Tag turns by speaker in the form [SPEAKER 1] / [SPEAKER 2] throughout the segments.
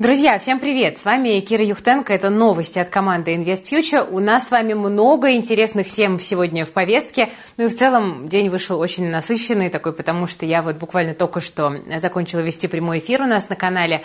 [SPEAKER 1] Друзья, всем привет! С вами Кира Юхтенко. Это новости от команды Invest Future. У нас с вами много интересных тем сегодня в повестке. Ну и в целом день вышел очень насыщенный такой, потому что я вот буквально только что закончила вести прямой эфир у нас на канале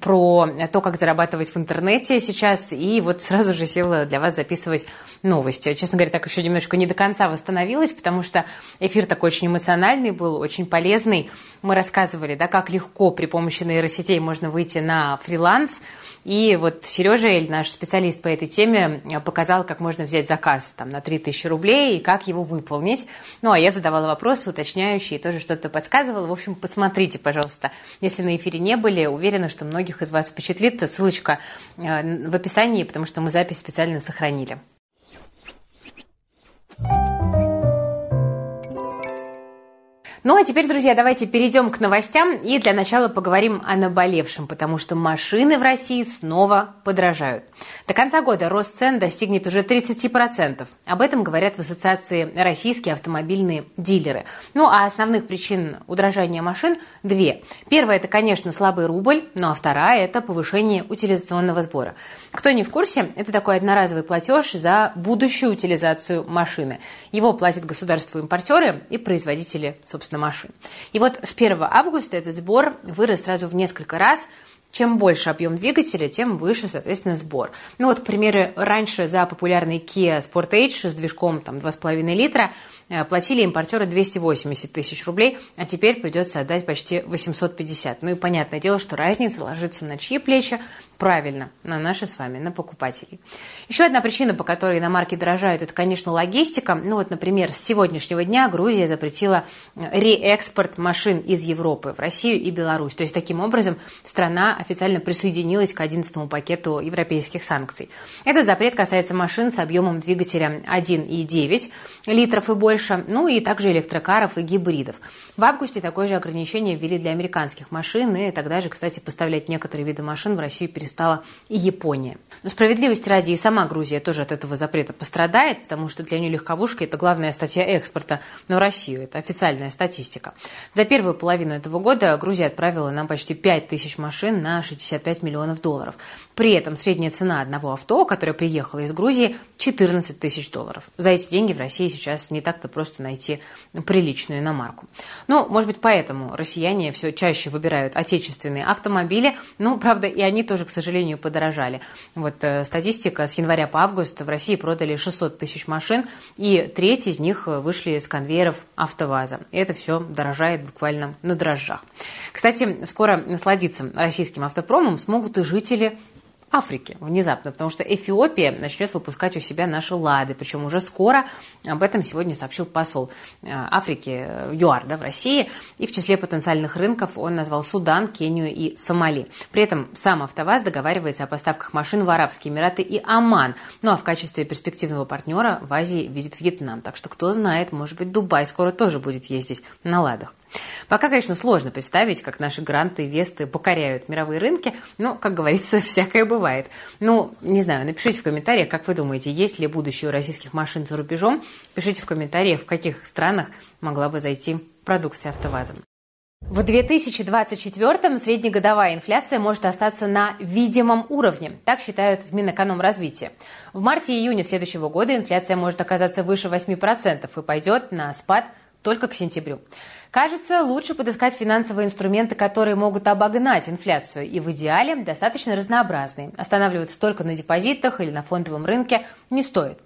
[SPEAKER 1] про то, как зарабатывать в интернете сейчас. И вот сразу же села для вас записывать новости. Честно говоря, так еще немножко не до конца восстановилась, потому что эфир такой очень эмоциональный был, очень полезный. Мы рассказывали, да, как легко при помощи нейросетей можно выйти на фриланс. И вот Сережа Эль, наш специалист по этой теме, показал, как можно взять заказ там, на 3000 рублей и как его выполнить. Ну, а я задавала вопросы уточняющие, тоже что-то подсказывала. В общем, посмотрите, пожалуйста. Если на эфире не были, уверена, что многих из вас впечатлит. Ссылочка э, в описании, потому что мы запись специально сохранили. Ну а теперь, друзья, давайте перейдем к новостям и для начала поговорим о наболевшем, потому что машины в России снова подражают. До конца года рост цен достигнет уже 30%. Об этом говорят в Ассоциации российские автомобильные дилеры. Ну а основных причин удорожания машин две. Первая – это, конечно, слабый рубль, ну а вторая – это повышение утилизационного сбора. Кто не в курсе, это такой одноразовый платеж за будущую утилизацию машины. Его платят государству-импортеры и производители, собственно, на машин. И вот с 1 августа этот сбор вырос сразу в несколько раз. Чем больше объем двигателя, тем выше, соответственно, сбор. Ну вот, к примеру, раньше за популярный Kia Sportage с движком там, 2,5 литра э, платили импортеры 280 тысяч рублей, а теперь придется отдать почти 850. Ну и понятное дело, что разница ложится на чьи плечи? Правильно на наши с вами, на покупателей. Еще одна причина, по которой иномарки дорожают, это, конечно, логистика. Ну вот, например, с сегодняшнего дня Грузия запретила э, реэкспорт машин из Европы в Россию и Беларусь. То есть, таким образом, страна официально присоединилась к 11 пакету европейских санкций. Этот запрет касается машин с объемом двигателя 1,9 литров и больше, ну и также электрокаров и гибридов. В августе такое же ограничение ввели для американских машин, и тогда же, кстати, поставлять некоторые виды машин в Россию перестала и Япония. Но справедливости ради и сама Грузия тоже от этого запрета пострадает, потому что для нее легковушка – это главная статья экспорта на Россию, это официальная статистика. За первую половину этого года Грузия отправила нам почти 5 тысяч машин на 65 миллионов долларов. При этом средняя цена одного авто, которое приехало из Грузии, 14 тысяч долларов. За эти деньги в России сейчас не так-то просто найти приличную иномарку. Ну, может быть, поэтому россияне все чаще выбирают отечественные автомобили. Ну, правда, и они тоже, к сожалению, подорожали. Вот э, статистика с января по август в России продали 600 тысяч машин, и треть из них вышли с конвейеров АвтоВАЗа. Это все дорожает буквально на дрожжах. Кстати, скоро насладиться российским автопромом смогут и жители Африки внезапно, потому что Эфиопия начнет выпускать у себя наши лады, причем уже скоро. Об этом сегодня сообщил посол э, Африки э, ЮАР да, в России. И в числе потенциальных рынков он назвал Судан, Кению и Сомали. При этом сам АвтоВАЗ договаривается о поставках машин в Арабские Эмираты и Оман. Ну а в качестве перспективного партнера в Азии видит Вьетнам. Так что кто знает, может быть Дубай скоро тоже будет ездить на ладах. Пока, конечно, сложно представить, как наши гранты и весты покоряют мировые рынки, но, как говорится, всякое бывает. Ну, не знаю, напишите в комментариях, как вы думаете, есть ли будущее у российских машин за рубежом. Пишите в комментариях, в каких странах могла бы зайти продукция АвтоВАЗа. В 2024-м среднегодовая инфляция может остаться на видимом уровне, так считают в Минэкономразвитии. В марте-июне следующего года инфляция может оказаться выше 8% и пойдет на спад только к сентябрю. Кажется, лучше подыскать финансовые инструменты, которые могут обогнать инфляцию, и в идеале достаточно разнообразные. Останавливаться только на депозитах или на фондовом рынке не стоит.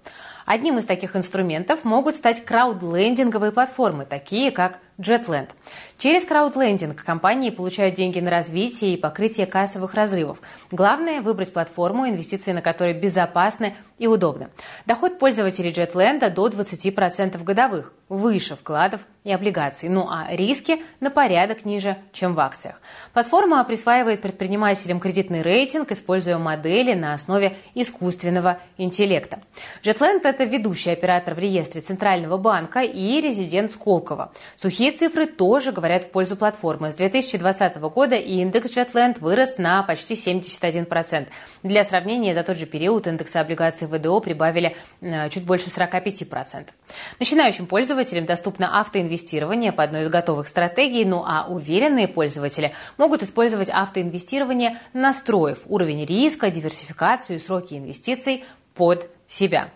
[SPEAKER 1] Одним из таких инструментов могут стать краудлендинговые платформы, такие как JetLand. Через краудлендинг компании получают деньги на развитие и покрытие кассовых разрывов. Главное – выбрать платформу, инвестиции на которой безопасны и удобны. Доход пользователей JetLand до 20% годовых, выше вкладов и облигаций, ну а риски на порядок ниже, чем в акциях. Платформа присваивает предпринимателям кредитный рейтинг, используя модели на основе искусственного интеллекта. JetLand – это ведущий оператор в реестре Центрального банка и резидент Сколково. Сухие Цифры тоже говорят в пользу платформы. С 2020 года индекс Jetland вырос на почти 71%. Для сравнения, за тот же период индексы облигаций ВДО прибавили э, чуть больше 45%. Начинающим пользователям доступно автоинвестирование по одной из готовых стратегий, ну а уверенные пользователи могут использовать автоинвестирование, настроив уровень риска, диверсификацию и сроки инвестиций под себя.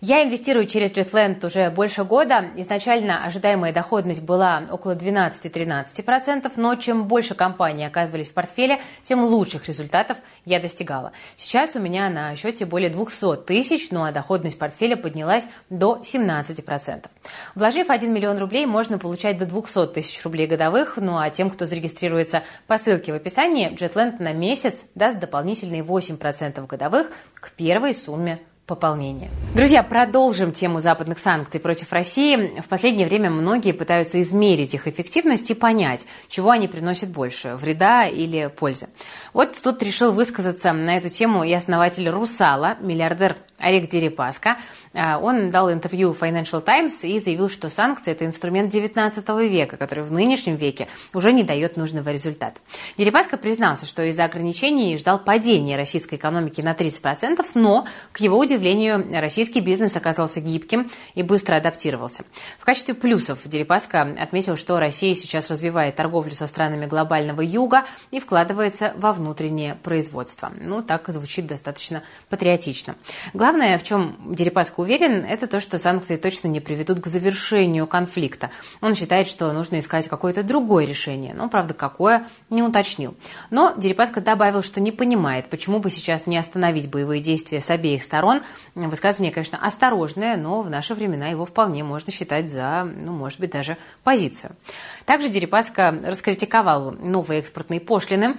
[SPEAKER 1] Я инвестирую через JetLand уже больше года. Изначально ожидаемая доходность была около 12-13%, но чем больше компаний оказывались в портфеле, тем лучших результатов я достигала. Сейчас у меня на счете более 200 тысяч, ну а доходность портфеля поднялась до 17%. Вложив 1 миллион рублей, можно получать до 200 тысяч рублей годовых, ну а тем, кто зарегистрируется по ссылке в описании, JetLand на месяц даст дополнительные 8% годовых к первой сумме пополнения. Друзья, продолжим тему западных санкций против России. В последнее время многие пытаются измерить их эффективность и понять, чего они приносят больше – вреда или пользы. Вот тут решил высказаться на эту тему и основатель «Русала», миллиардер Олег Дерипаска. А, он дал интервью Financial Times и заявил, что санкции – это инструмент 19 века, который в нынешнем веке уже не дает нужного результата. Дерипаска признался, что из-за ограничений ждал падения российской экономики на 30%, но, к его удивлению, российский бизнес оказался гибким и быстро адаптировался. В качестве плюсов Дерипаска отметил, что Россия сейчас развивает торговлю со странами глобального юга и вкладывается во внутреннее производство. Ну, так звучит достаточно патриотично. Главное, в чем Дерипаска уверен, это то, что санкции точно не приведут к завершению конфликта. Он считает, что нужно искать какое-то другое решение. Но, правда, какое, не уточнил. Но Дерипаска добавил, что не понимает, почему бы сейчас не остановить боевые действия с обеих сторон. Высказывание, конечно, осторожное, но в наши времена его вполне можно считать за, ну, может быть, даже позицию. Также Дерипаска раскритиковал новые экспортные пошлины,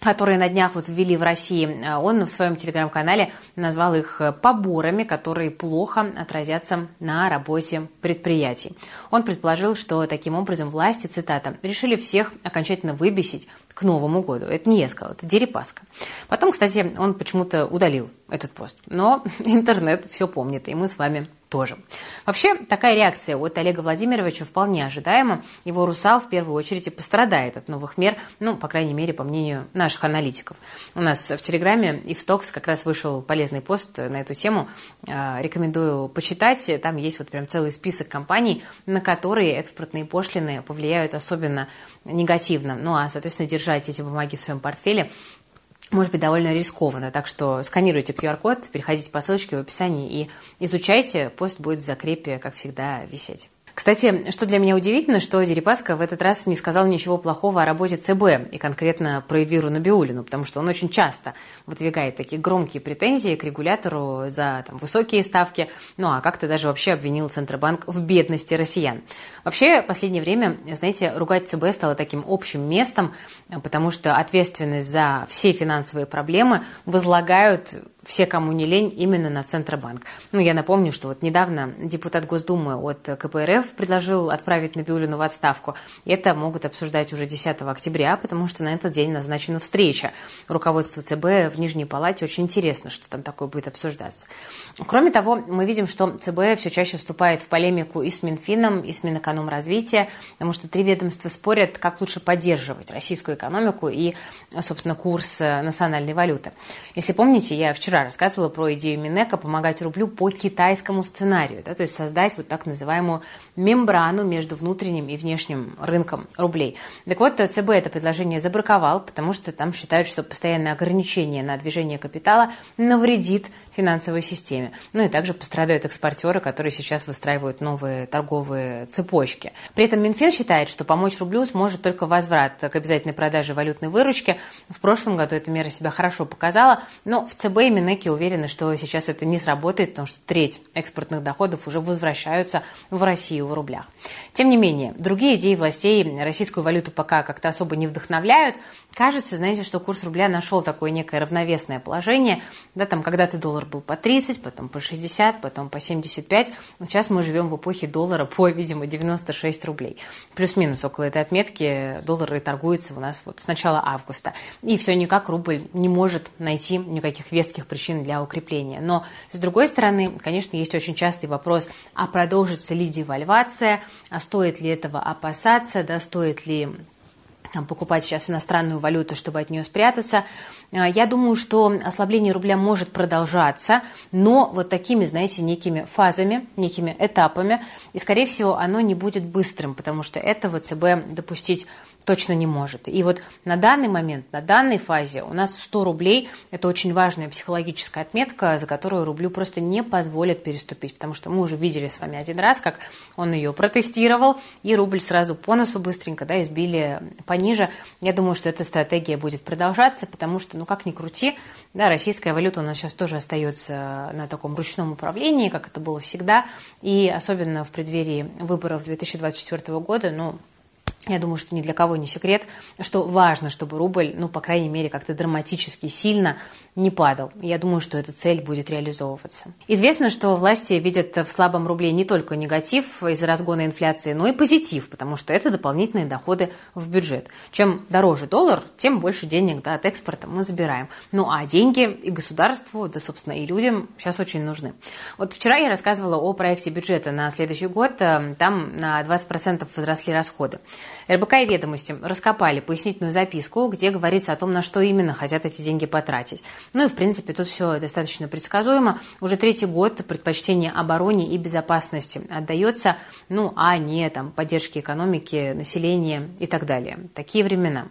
[SPEAKER 1] которые на днях вот ввели в России, а, он в своем телеграм-канале назвал их э, поборами, которые плохо отразятся на работе предприятий. Он предположил, что таким образом власти, цитата, решили всех окончательно выбесить к Новому году. Это не я сказала, это Дерипаска. Потом, кстати, он почему-то удалил этот пост. Но интернет все помнит, и мы с вами тоже. Вообще, такая реакция от Олега Владимировича вполне ожидаема. Его «Русал» в первую очередь и пострадает от новых мер, ну, по крайней мере, по мнению наших аналитиков. У нас в Телеграме и в Стокс как раз вышел полезный пост на эту тему. А, рекомендую почитать. Там есть вот прям целый список компаний, на которые экспортные пошлины повлияют особенно негативно. Ну, а, соответственно, держать эти бумаги в своем портфеле может быть довольно рискованно. Так что сканируйте QR-код, переходите по ссылочке в описании и изучайте. Пост будет в закрепе, как всегда, висеть. Кстати, что для меня удивительно, что Дерипаска в этот раз не сказал ничего плохого о работе ЦБ и конкретно про Эльвиру Набиулину, потому что он очень часто выдвигает такие громкие претензии к регулятору за там, высокие ставки, ну а как-то даже вообще обвинил Центробанк в бедности россиян. Вообще, в последнее время, знаете, ругать ЦБ стало таким общим местом, потому что ответственность за все финансовые проблемы возлагают все, кому не лень, именно на Центробанк. Ну, я напомню, что вот недавно депутат Госдумы от КПРФ предложил отправить Набиулину в отставку. Это могут обсуждать уже 10 октября, потому что на этот день назначена встреча руководства ЦБ в Нижней Палате. Очень интересно, что там такое будет обсуждаться. Кроме того, мы видим, что ЦБ все чаще вступает в полемику и с Минфином, и с Минэкономразвития, потому что три ведомства спорят, как лучше поддерживать российскую экономику и, собственно, курс национальной валюты. Если помните, я вчера вчера рассказывала про идею Минека помогать рублю по китайскому сценарию, да, то есть создать вот так называемую мембрану между внутренним и внешним рынком рублей. Так вот, ЦБ это предложение забраковал, потому что там считают, что постоянное ограничение на движение капитала навредит финансовой системе. Ну и также пострадают экспортеры, которые сейчас выстраивают новые торговые цепочки. При этом Минфин считает, что помочь рублю сможет только возврат к обязательной продаже валютной выручки. В прошлом году эта мера себя хорошо показала, но в ЦБ именно Минеки уверены, что сейчас это не сработает, потому что треть экспортных доходов уже возвращаются в Россию в рублях. Тем не менее, другие идеи властей российскую валюту пока как-то особо не вдохновляют. Кажется, знаете, что курс рубля нашел такое некое равновесное положение. Да, там когда-то доллар был по 30, потом по 60, потом по 75. Но сейчас мы живем в эпохе доллара по, видимо, 96 рублей. Плюс-минус около этой отметки доллары торгуются у нас вот с начала августа. И все никак рубль не может найти никаких веских причин для укрепления. Но, с другой стороны, конечно, есть очень частый вопрос, а продолжится ли девальвация, а стоит ли этого опасаться, да, стоит ли там, покупать сейчас иностранную валюту, чтобы от нее спрятаться. А, я думаю, что ослабление рубля может продолжаться, но вот такими, знаете, некими фазами, некими этапами. И, скорее всего, оно не будет быстрым, потому что этого ЦБ допустить точно не может. И вот на данный момент, на данной фазе у нас 100 рублей – это очень важная психологическая отметка, за которую рублю просто не позволят переступить, потому что мы уже видели с вами один раз, как он ее протестировал, и рубль сразу по носу быстренько да, избили пониже. Я думаю, что эта стратегия будет продолжаться, потому что, ну как ни крути, да, российская валюта у нас сейчас тоже остается на таком ручном управлении, как это было всегда, и особенно в преддверии выборов 2024 года, ну, я думаю, что ни для кого не секрет, что важно, чтобы рубль, ну, по крайней мере, как-то драматически сильно не падал. Я думаю, что эта цель будет реализовываться. Известно, что власти видят в слабом рубле не только негатив из-за разгона инфляции, но и позитив, потому что это дополнительные доходы в бюджет. Чем дороже доллар, тем больше денег да, от экспорта мы забираем. Ну а деньги и государству, да, собственно, и людям сейчас очень нужны. Вот вчера я рассказывала о проекте бюджета на следующий год. Там на 20% возросли расходы. РБК и ведомости раскопали пояснительную записку, где говорится о том, на что именно хотят эти деньги потратить. Ну и, в принципе, тут все достаточно предсказуемо. Уже третий год предпочтение обороне и безопасности отдается, ну, а не там, поддержке экономики, населения и так далее. Такие времена.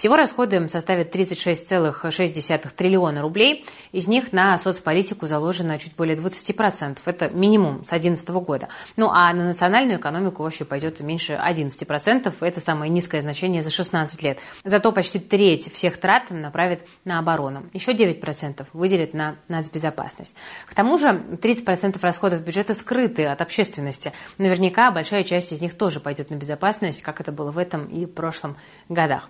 [SPEAKER 1] Всего расходы составят 36,6 триллиона рублей. Из них на соцполитику заложено чуть более 20%. Это минимум с 2011 года. Ну а на национальную экономику вообще пойдет меньше 11%. Это самое низкое значение за 16 лет. Зато почти треть всех трат направит на оборону. Еще 9% выделит на нацбезопасность. К тому же 30% расходов бюджета скрыты от общественности. Наверняка большая часть из них тоже пойдет на безопасность, как это было в этом и прошлом годах.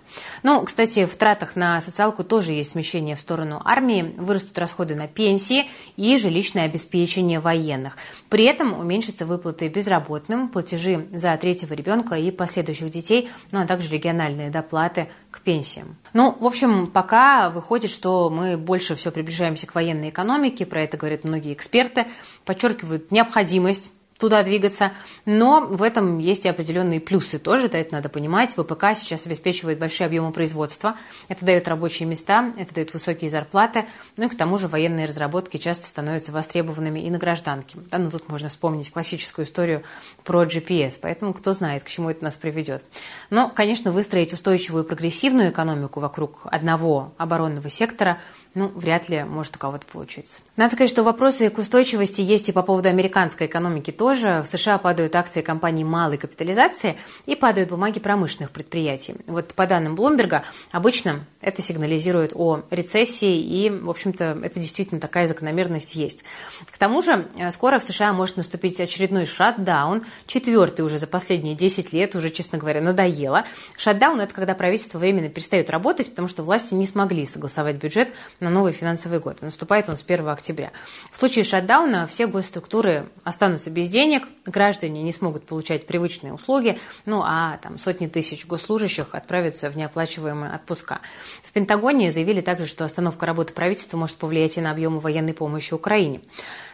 [SPEAKER 1] Кстати, в тратах на социалку тоже есть смещение в сторону армии. Вырастут расходы на пенсии и жилищное обеспечение военных. При этом уменьшатся выплаты безработным, платежи за третьего ребенка и последующих детей, ну а также региональные доплаты к пенсиям. Ну, в общем, пока выходит, что мы больше все приближаемся к военной экономике, про это говорят многие эксперты, подчеркивают необходимость туда двигаться. Но в этом есть и определенные плюсы тоже, да, это надо понимать. ВПК сейчас обеспечивает большие объемы производства. Это дает рабочие места, это дает высокие зарплаты. Ну и к тому же военные разработки часто становятся востребованными и на гражданке. Да, ну тут можно вспомнить классическую историю про GPS. Поэтому кто знает, к чему это нас приведет. Но, конечно, выстроить устойчивую прогрессивную экономику вокруг одного оборонного сектора – ну, вряд ли может у кого-то получиться. Надо сказать, что вопросы к устойчивости есть и по поводу американской экономики тоже. В США падают акции компаний малой капитализации и падают бумаги промышленных предприятий. Вот по данным Блумберга, обычно это сигнализирует о рецессии, и, в общем-то, это действительно такая закономерность есть. К тому же, э, скоро в США может наступить очередной шатдаун, четвертый уже за последние 10 лет, уже, честно говоря, надоело. Шатдаун – это когда правительство временно перестает работать, потому что власти не смогли согласовать бюджет на новый финансовый год. Наступает он с 1 октября. В случае шатдауна все госструктуры останутся без денег, граждане не смогут получать привычные услуги, ну а там сотни тысяч госслужащих отправятся в неоплачиваемые отпуска. В Пентагоне заявили также, что остановка работы правительства может повлиять и на объемы военной помощи Украине.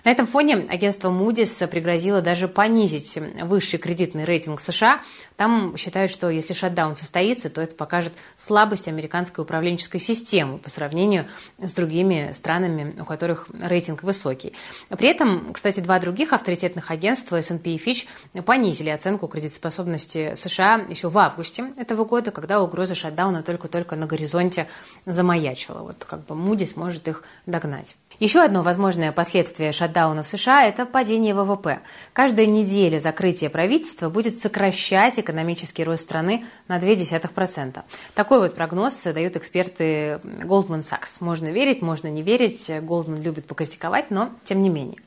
[SPEAKER 1] На этом фоне агентство Moody's пригрозило даже понизить высший кредитный рейтинг США. Там считают, что если шатдаун состоится, то это покажет слабость американской управленческой системы по сравнению с другими странами, у которых рейтинг высокий. При этом, кстати, два других авторитетных агентства, S&P и Fitch, понизили оценку кредитоспособности США еще в августе этого года, когда угроза шатдауна только-только на горизонте замаячила. Вот как бы Moody's может их догнать. Еще одно возможное последствие шатдауна локдауна в США – это падение ВВП. Каждая неделя закрытия правительства будет сокращать экономический рост страны на 0,2%. Такой вот прогноз дают эксперты Goldman Sachs. Можно верить, можно не верить. Goldman любит покритиковать, но тем не менее.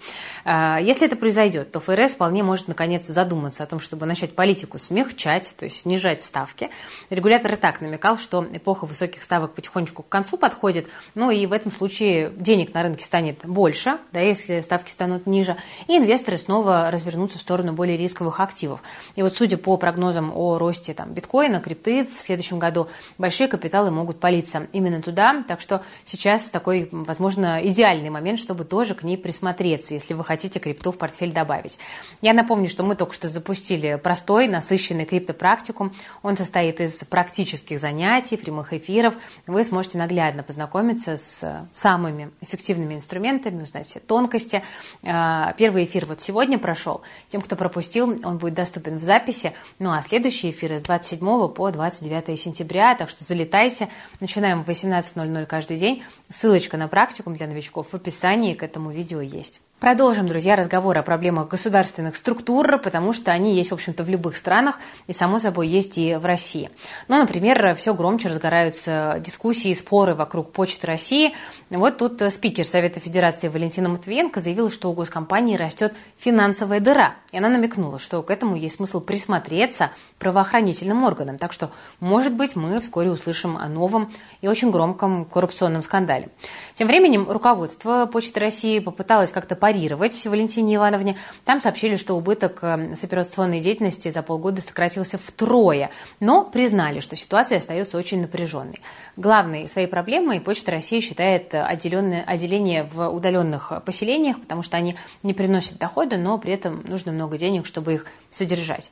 [SPEAKER 1] А, если это произойдет, то ФРС вполне может наконец задуматься о том, чтобы начать политику смягчать, то есть снижать ставки. Регулятор и так намекал, что эпоха высоких ставок потихонечку к концу подходит, ну и в этом случае денег на рынке станет больше, да, если ставки станут ниже, и инвесторы снова развернутся в сторону более рисковых активов. И вот судя по прогнозам о росте там, биткоина, крипты в следующем году, большие капиталы могут палиться именно туда, так что сейчас такой, возможно, идеальный момент, чтобы тоже к ней присмотреться, если вы хотите крипту в портфель добавить. Я напомню, что мы только что запустили простой, насыщенный криптопрактикум. Он состоит из практических занятий, прямых эфиров. Вы сможете наглядно познакомиться с самыми эффективными инструментами, узнать все тонкости. А, первый эфир вот сегодня прошел. Тем, кто пропустил, он будет доступен в записи. Ну а следующий эфир с 27 по 29 сентября. Так что залетайте. Начинаем в 18.00 каждый день. Ссылочка на практикум для новичков в описании к этому видео есть. Продолжим, друзья, разговор о проблемах государственных структур, потому что они есть, в общем-то, в любых странах и, само собой, есть и в России. Ну, например, все громче разгораются дискуссии споры вокруг Почты России. Вот тут спикер Совета Федерации Валентина Матвиенко заявила, что у госкомпании растет финансовая дыра. И она намекнула, что к этому есть смысл присмотреться правоохранительным органам. Так что, может быть, мы вскоре услышим о новом и очень громком коррупционном скандале. Тем временем руководство Почты России попыталось как-то парировать Валентине Ивановне. Там сообщили, что убыток э, с операционной деятельности за полгода сократился втрое, но признали, что ситуация остается очень напряженной. Главной своей проблемой Почта России считает отделенное, отделение в удаленных поселениях, потому что они не приносят дохода, но при этом нужно много денег, чтобы их содержать.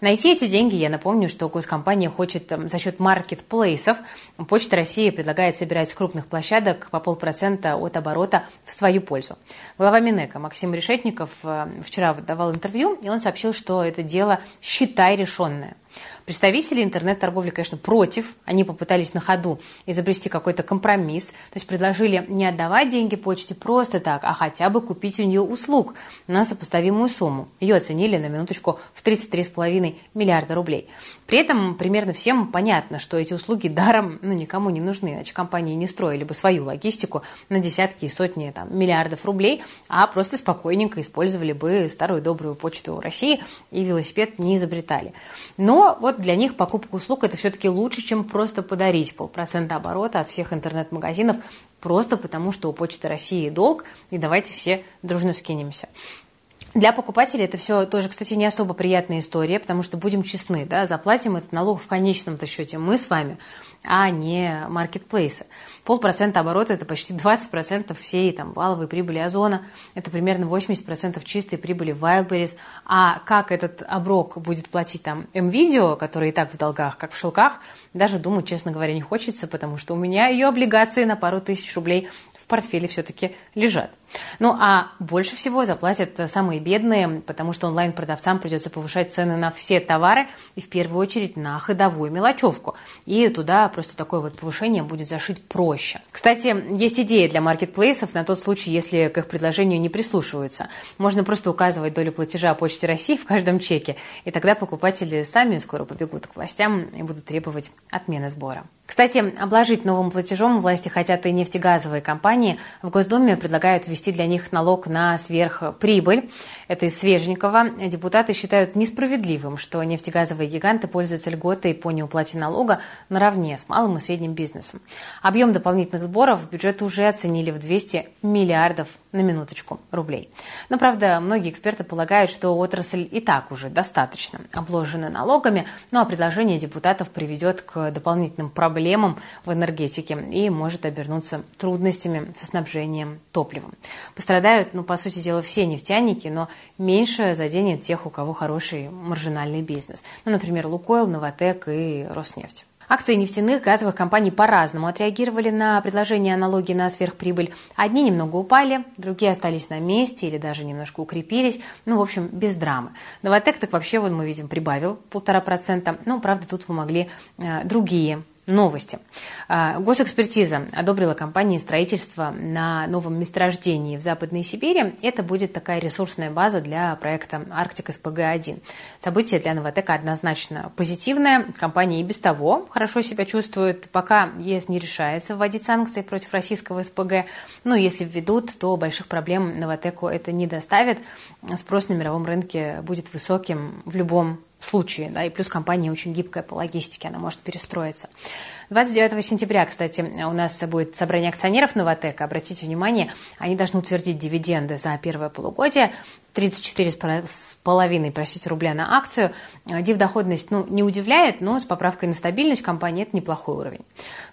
[SPEAKER 1] Найти эти деньги, я напомню, что госкомпания хочет там, за счет маркетплейсов. Почта России предлагает собирать с крупных площадок по полпроцента от оборота в свою пользу. Глава Минэка Максим Решетников э, вчера давал интервью, и он сообщил, что это дело считай решенное. Представители интернет-торговли, конечно, против. Они попытались на ходу изобрести какой-то компромисс. То есть предложили не отдавать деньги почте просто так, а хотя бы купить у нее услуг на сопоставимую сумму. Ее оценили на минуточку в 33,5 миллиарда рублей. При этом примерно всем понятно, что эти услуги даром ну, никому не нужны, иначе компании не строили бы свою логистику на десятки и сотни там, миллиардов рублей, а просто спокойненько использовали бы старую добрую почту России и велосипед не изобретали. Но вот для них покупка услуг это все-таки лучше, чем просто подарить полпроцента оборота от всех интернет-магазинов, просто потому что у Почты России долг, и давайте все дружно скинемся. Для покупателей это все тоже, кстати, не особо приятная история, потому что, будем честны, да, заплатим этот налог в конечном-то счете мы с вами, а не маркетплейсы. Полпроцента оборота – это почти 20% всей там, валовой прибыли Озона, это примерно 80% чистой прибыли Wildberries. А как этот оброк будет платить там МВидео, который и так в долгах, как в шелках, даже думать, честно говоря, не хочется, потому что у меня ее облигации на пару тысяч рублей портфеле все-таки лежат. Ну а больше всего заплатят самые бедные, потому что онлайн-продавцам придется повышать цены на все товары и в первую очередь на ходовую мелочевку. И туда просто такое вот повышение будет зашить проще. Кстати, есть идея для маркетплейсов на тот случай, если к их предложению не прислушиваются. Можно просто указывать долю платежа Почте России в каждом чеке, и тогда покупатели сами скоро побегут к властям и будут требовать отмены сбора. Кстати, обложить новым платежом власти хотят и нефтегазовые компании. В Госдуме предлагают ввести для них налог на сверхприбыль. Это из Свежникова. Депутаты считают несправедливым, что нефтегазовые гиганты пользуются льготой по неуплате налога наравне с малым и средним бизнесом. Объем дополнительных сборов бюджет уже оценили в 200 миллиардов на минуточку рублей. Но, правда, многие эксперты полагают, что отрасль и так уже достаточно обложена налогами, ну а предложение депутатов приведет к дополнительным проблемам в энергетике и может обернуться трудностями со снабжением топливом. Пострадают, ну, по сути дела, все нефтяники, но меньше заденет тех, у кого хороший маржинальный бизнес. Ну, например, Лукойл, Новотек и Роснефть. Акции нефтяных газовых компаний по-разному отреагировали на предложение о налоге на сверхприбыль. Одни немного упали, другие остались на месте или даже немножко укрепились. Ну, в общем, без драмы. Новотек так вообще, вот мы видим, прибавил полтора процента. Ну, правда, тут помогли э, другие новости. А, госэкспертиза одобрила компании строительство на новом месторождении в Западной Сибири. Это будет такая ресурсная база для проекта «Арктик СПГ-1». Событие для «Новотека» однозначно позитивное. Компания и без того хорошо себя чувствует, пока ЕС не решается вводить санкции против российского СПГ. Ну, если введут, то больших проблем «Новотеку» это не доставит. Спрос на мировом рынке будет высоким в любом случае, да, и плюс компания очень гибкая по логистике, она может перестроиться. 29 сентября, кстати, у нас будет собрание акционеров Новотека. Обратите внимание, они должны утвердить дивиденды за первое полугодие. 34,5 простите, рубля на акцию. Див-доходность ну, не удивляет, но с поправкой на стабильность компании это неплохой уровень.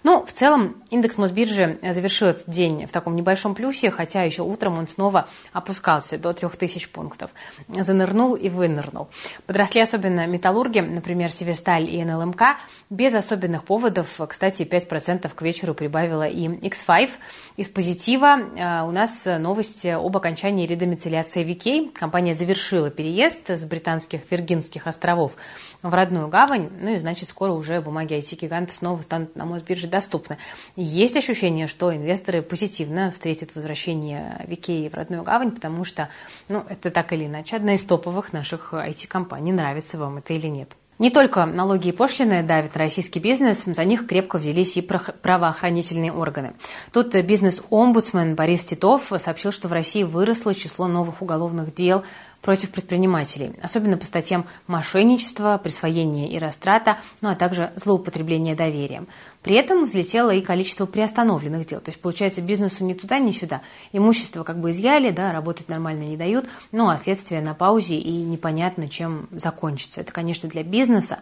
[SPEAKER 1] Ну, в целом, индекс Мосбиржи завершил этот день в таком небольшом плюсе, хотя еще утром он снова опускался до 3000 пунктов. Занырнул и вынырнул. Подросли особенно металлурги, например, Северсталь и НЛМК. Без особенных поводов, кстати, 5% к вечеру прибавила и X5. Из позитива э, у нас новость об окончании редомицеляции Викей компания завершила переезд с британских Виргинских островов в родную гавань. Ну и значит, скоро уже бумаги IT-гиганта снова станут на Мосбирже доступны. Есть ощущение, что инвесторы позитивно встретят возвращение Викеи в родную гавань, потому что, ну, это так или иначе одна из топовых наших IT-компаний. Нравится вам это или нет. Не только налоги и пошлины давят на российский бизнес, за них крепко взялись и правоохранительные органы. Тут бизнес-омбудсмен Борис Титов сообщил, что в России выросло число новых уголовных дел против предпринимателей, особенно по статьям мошенничества, присвоения и растрата, ну а также злоупотребления доверием. При этом взлетело и количество приостановленных дел. То есть, получается, бизнесу ни туда, ни сюда. Имущество как бы изъяли, да, работать нормально не дают, ну а следствие на паузе и непонятно, чем закончится. Это, конечно, для бизнеса,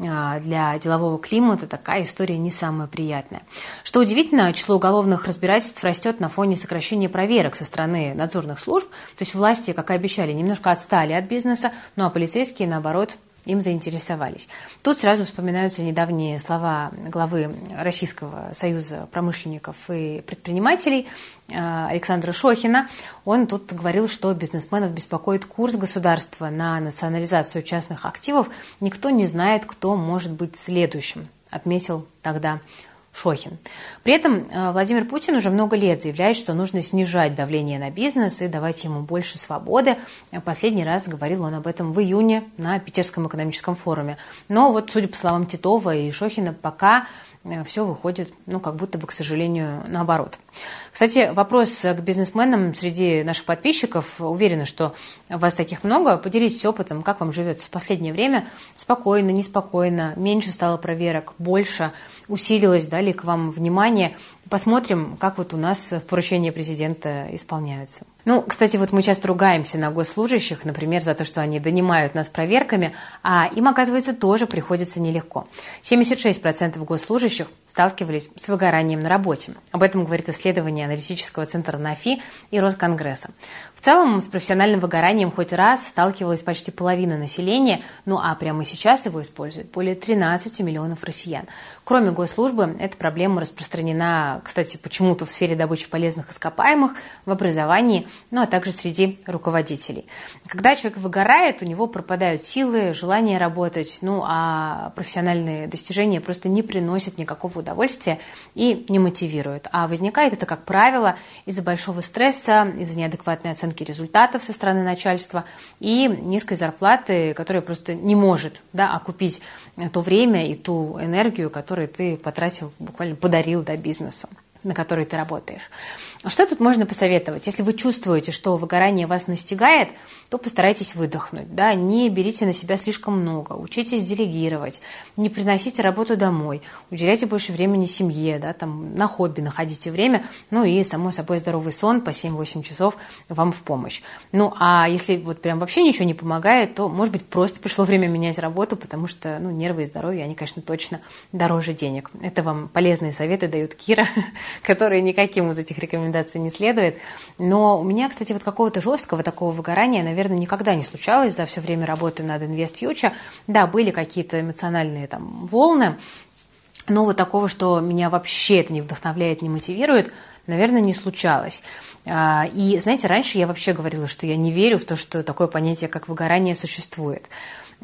[SPEAKER 1] а, для делового климата такая история не самая приятная. Что удивительно, число уголовных разбирательств растет на фоне сокращения проверок со стороны надзорных служб. То есть власти, как и обещали, немножко отстали от бизнеса, ну а полицейские, наоборот, им заинтересовались. Тут сразу вспоминаются недавние слова главы Российского союза промышленников и предпринимателей э, Александра Шохина. Он тут говорил, что бизнесменов беспокоит курс государства на национализацию частных активов. Никто не знает, кто может быть следующим, отметил тогда Шохин. При этом э, Владимир Путин уже много лет заявляет, что нужно снижать давление на бизнес и давать ему больше свободы. Последний раз говорил он об этом в июне на Питерском экономическом форуме. Но вот, судя по словам Титова и Шохина, пока э, все выходит, ну, как будто бы, к сожалению, наоборот. Кстати, вопрос к бизнесменам среди наших подписчиков. Уверена, что вас таких много. Поделитесь опытом, как вам живется в последнее время. Спокойно, неспокойно, меньше стало проверок, больше усилилось, дали к вам внимание. Посмотрим, как вот у нас поручения президента исполняются. Ну, кстати, вот мы часто ругаемся на госслужащих, например, за то, что они донимают нас проверками, а им, оказывается, тоже приходится нелегко. 76% госслужащих сталкивались с выгоранием на работе. Об этом говорит исследование аналитического центра НАФИ и Росконгресса. В целом, с профессиональным выгоранием хоть раз сталкивалась почти половина населения, ну а прямо сейчас его используют более 13 миллионов россиян. Кроме госслужбы, эта проблема распространена, кстати, почему-то в сфере добычи полезных ископаемых, в образовании, ну а также среди руководителей. Когда человек выгорает, у него пропадают силы, желание работать, ну а профессиональные достижения просто не приносят никакого удовольствия и не мотивируют. А возникает это, как правило, из-за большого стресса, из-за неадекватной оценки результатов со стороны начальства и низкой зарплаты, которая просто не может да, окупить то время и ту энергию, которую ты потратил, буквально подарил да, бизнесу на которой ты работаешь. Что тут можно посоветовать? Если вы чувствуете, что выгорание вас настигает, то постарайтесь выдохнуть. Да? Не берите на себя слишком много, учитесь делегировать, не приносите работу домой, уделяйте больше времени семье, да, там, на хобби находите время, ну и, само собой, здоровый сон по 7-8 часов вам в помощь. Ну, а если вот прям вообще ничего не помогает, то, может быть, просто пришло время менять работу, потому что ну, нервы и здоровье, они, конечно, точно дороже денег. Это вам полезные советы дает Кира, которые никаким из этих рекомендаций не следует. Но у меня, кстати, вот какого-то жесткого такого выгорания, наверное, никогда не случалось за все время работы над Invest Future. Да, были какие-то эмоциональные там волны, но вот такого, что меня вообще это не вдохновляет, не мотивирует, наверное, не случалось. А, и, знаете, раньше я вообще говорила, что я не верю в то, что такое понятие, как выгорание, существует.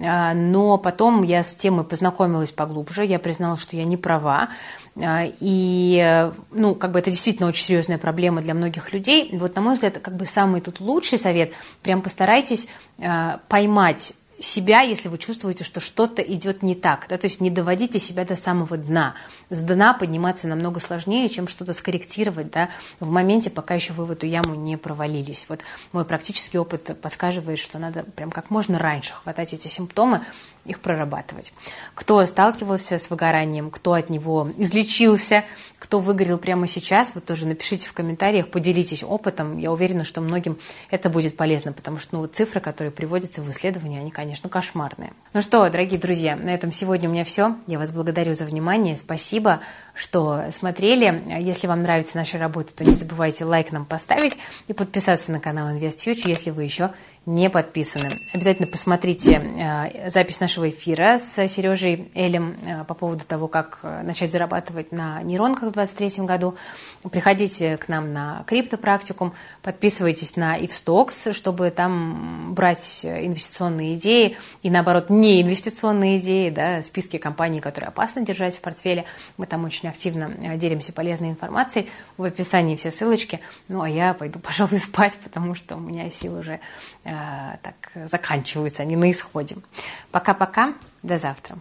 [SPEAKER 1] а, но потом я с темой познакомилась поглубже, я признала, что я не права, а, и, ну, как бы это действительно очень серьезная проблема для многих людей. Вот, на мой взгляд, как бы самый тут лучший совет, прям постарайтесь поймать себя, если вы чувствуете, что что-то идет не так. Да? То есть не доводите себя до самого дна. С дна подниматься намного сложнее, чем что-то скорректировать да? в моменте, пока еще вы в эту яму не провалились. Вот мой практический опыт подсказывает, что надо прям как можно раньше хватать эти симптомы, их прорабатывать. Кто сталкивался с выгоранием, кто от него излечился, кто выгорел прямо сейчас, вот тоже напишите в комментариях, поделитесь опытом. Я уверена, что многим это будет полезно, потому что ну, цифры, которые приводятся в исследовании, они, конечно, кошмарные. Ну что, дорогие друзья, на этом сегодня у меня все. Я вас благодарю за внимание. Спасибо, что смотрели. Если вам нравится наша работа, то не забывайте лайк нам поставить и подписаться на канал Invest Future, если вы еще не подписаны. Обязательно посмотрите э, запись нашего эфира с Сережей Элем э, по поводу того, как э, начать зарабатывать на нейронках в 2023 году. Приходите к нам на криптопрактикум, подписывайтесь на IFSTOX, чтобы там брать инвестиционные идеи и, наоборот, не инвестиционные идеи, да, списки компаний, которые опасно держать в портфеле. Мы там очень активно делимся полезной информацией. В описании все ссылочки. Ну, а я пойду, пожалуй, спать, потому что у меня сил уже Э, так заканчиваются, они на исходе. Пока-пока, до завтра.